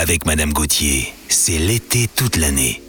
Avec Madame Gauthier, c'est l'été toute l'année.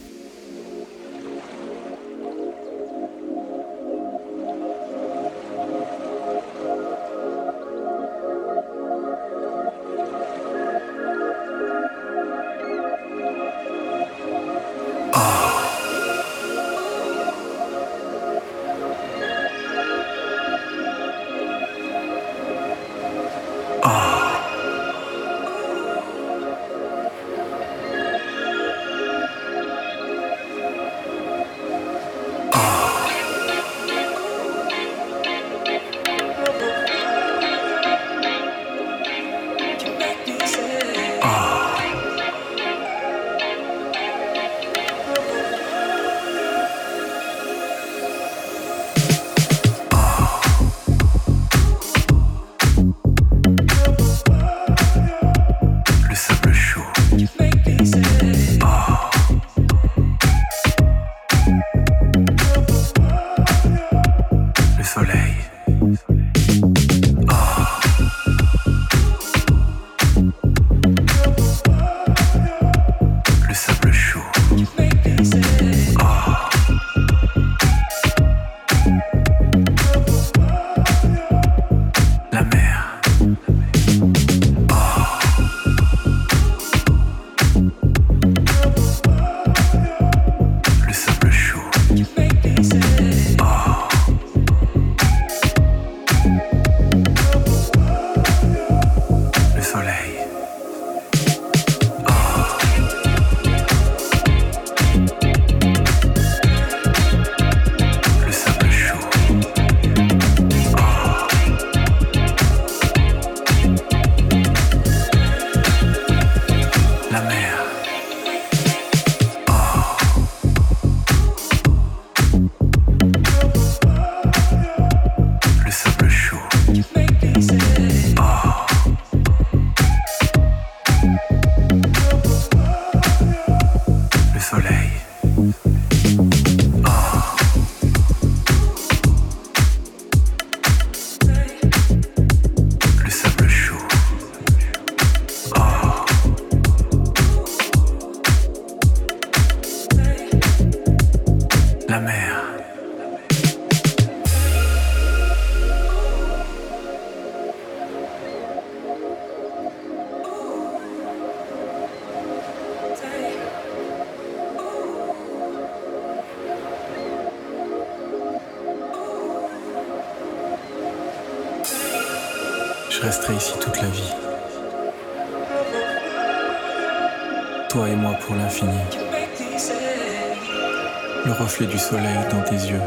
Du soleil dans tes yeux.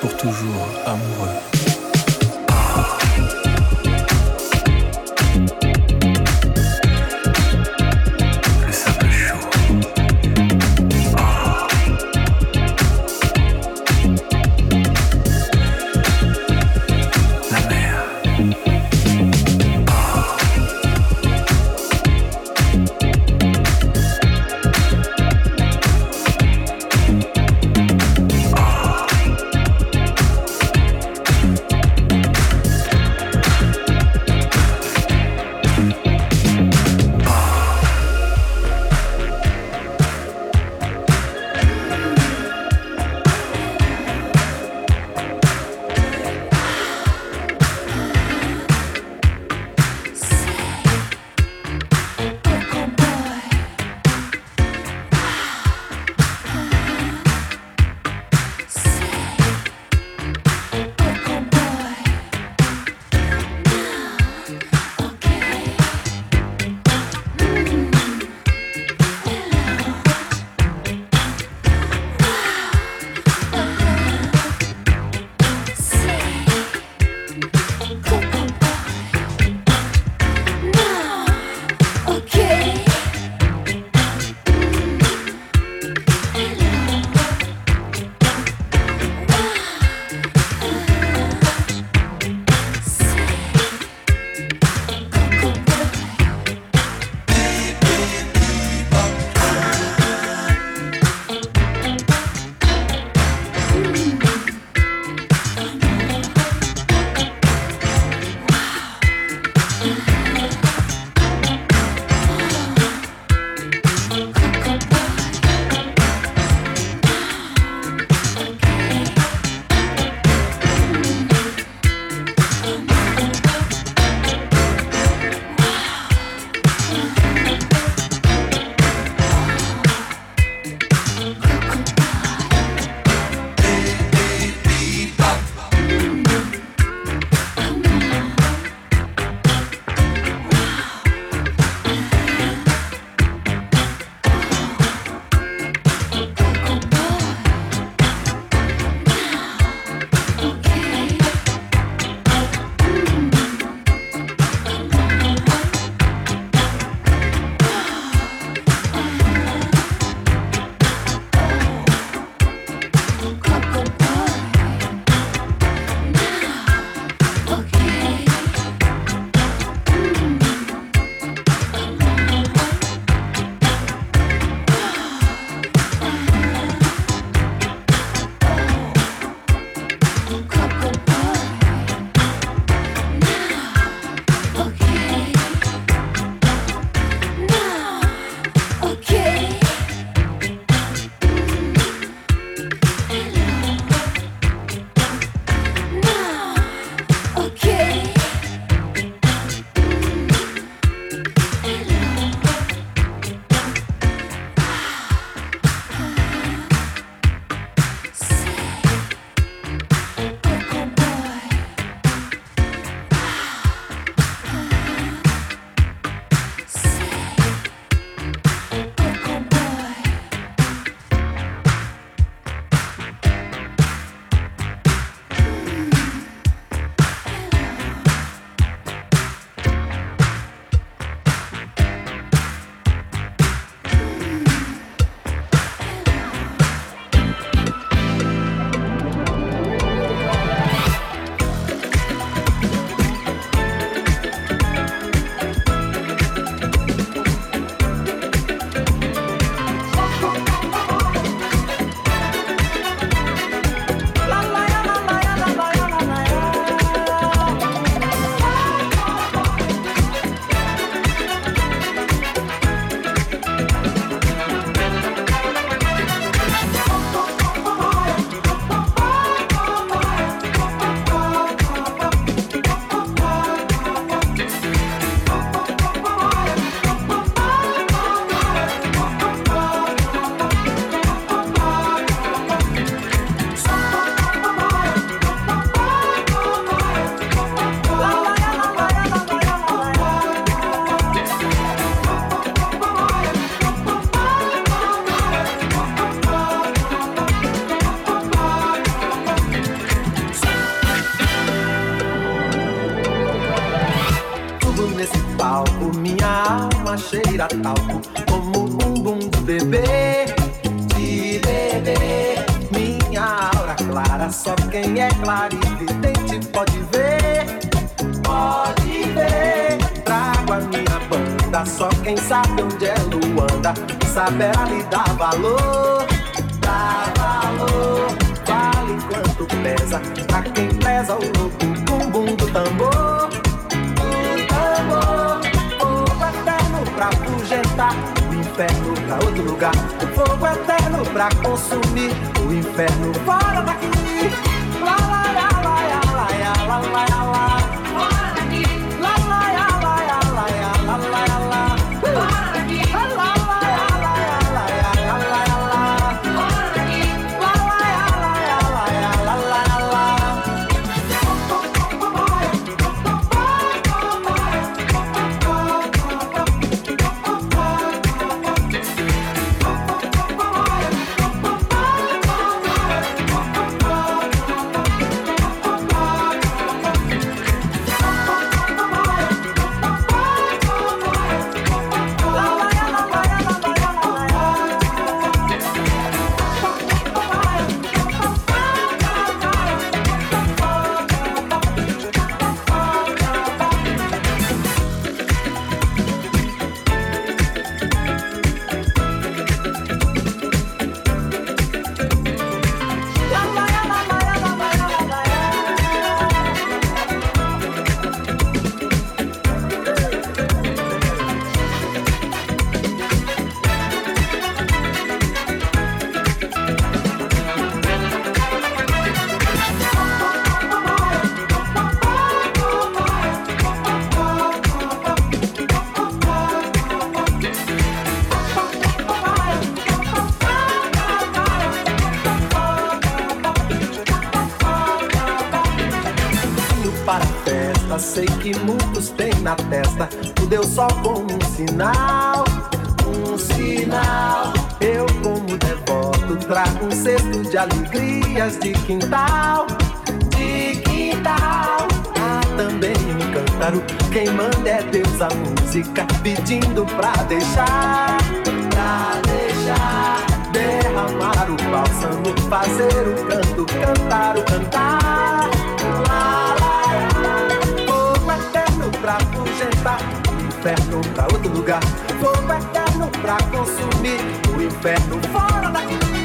Pour toujours amoureux. Quem manda é Deus a música pedindo pra deixar, pra deixar derramar o bálsamo, fazer o canto, cantar o cantar. Lá, lá, lá. Fogo eterno pra fugentar o inferno pra outro lugar. Fogo eterno pra consumir o inferno fora daqui.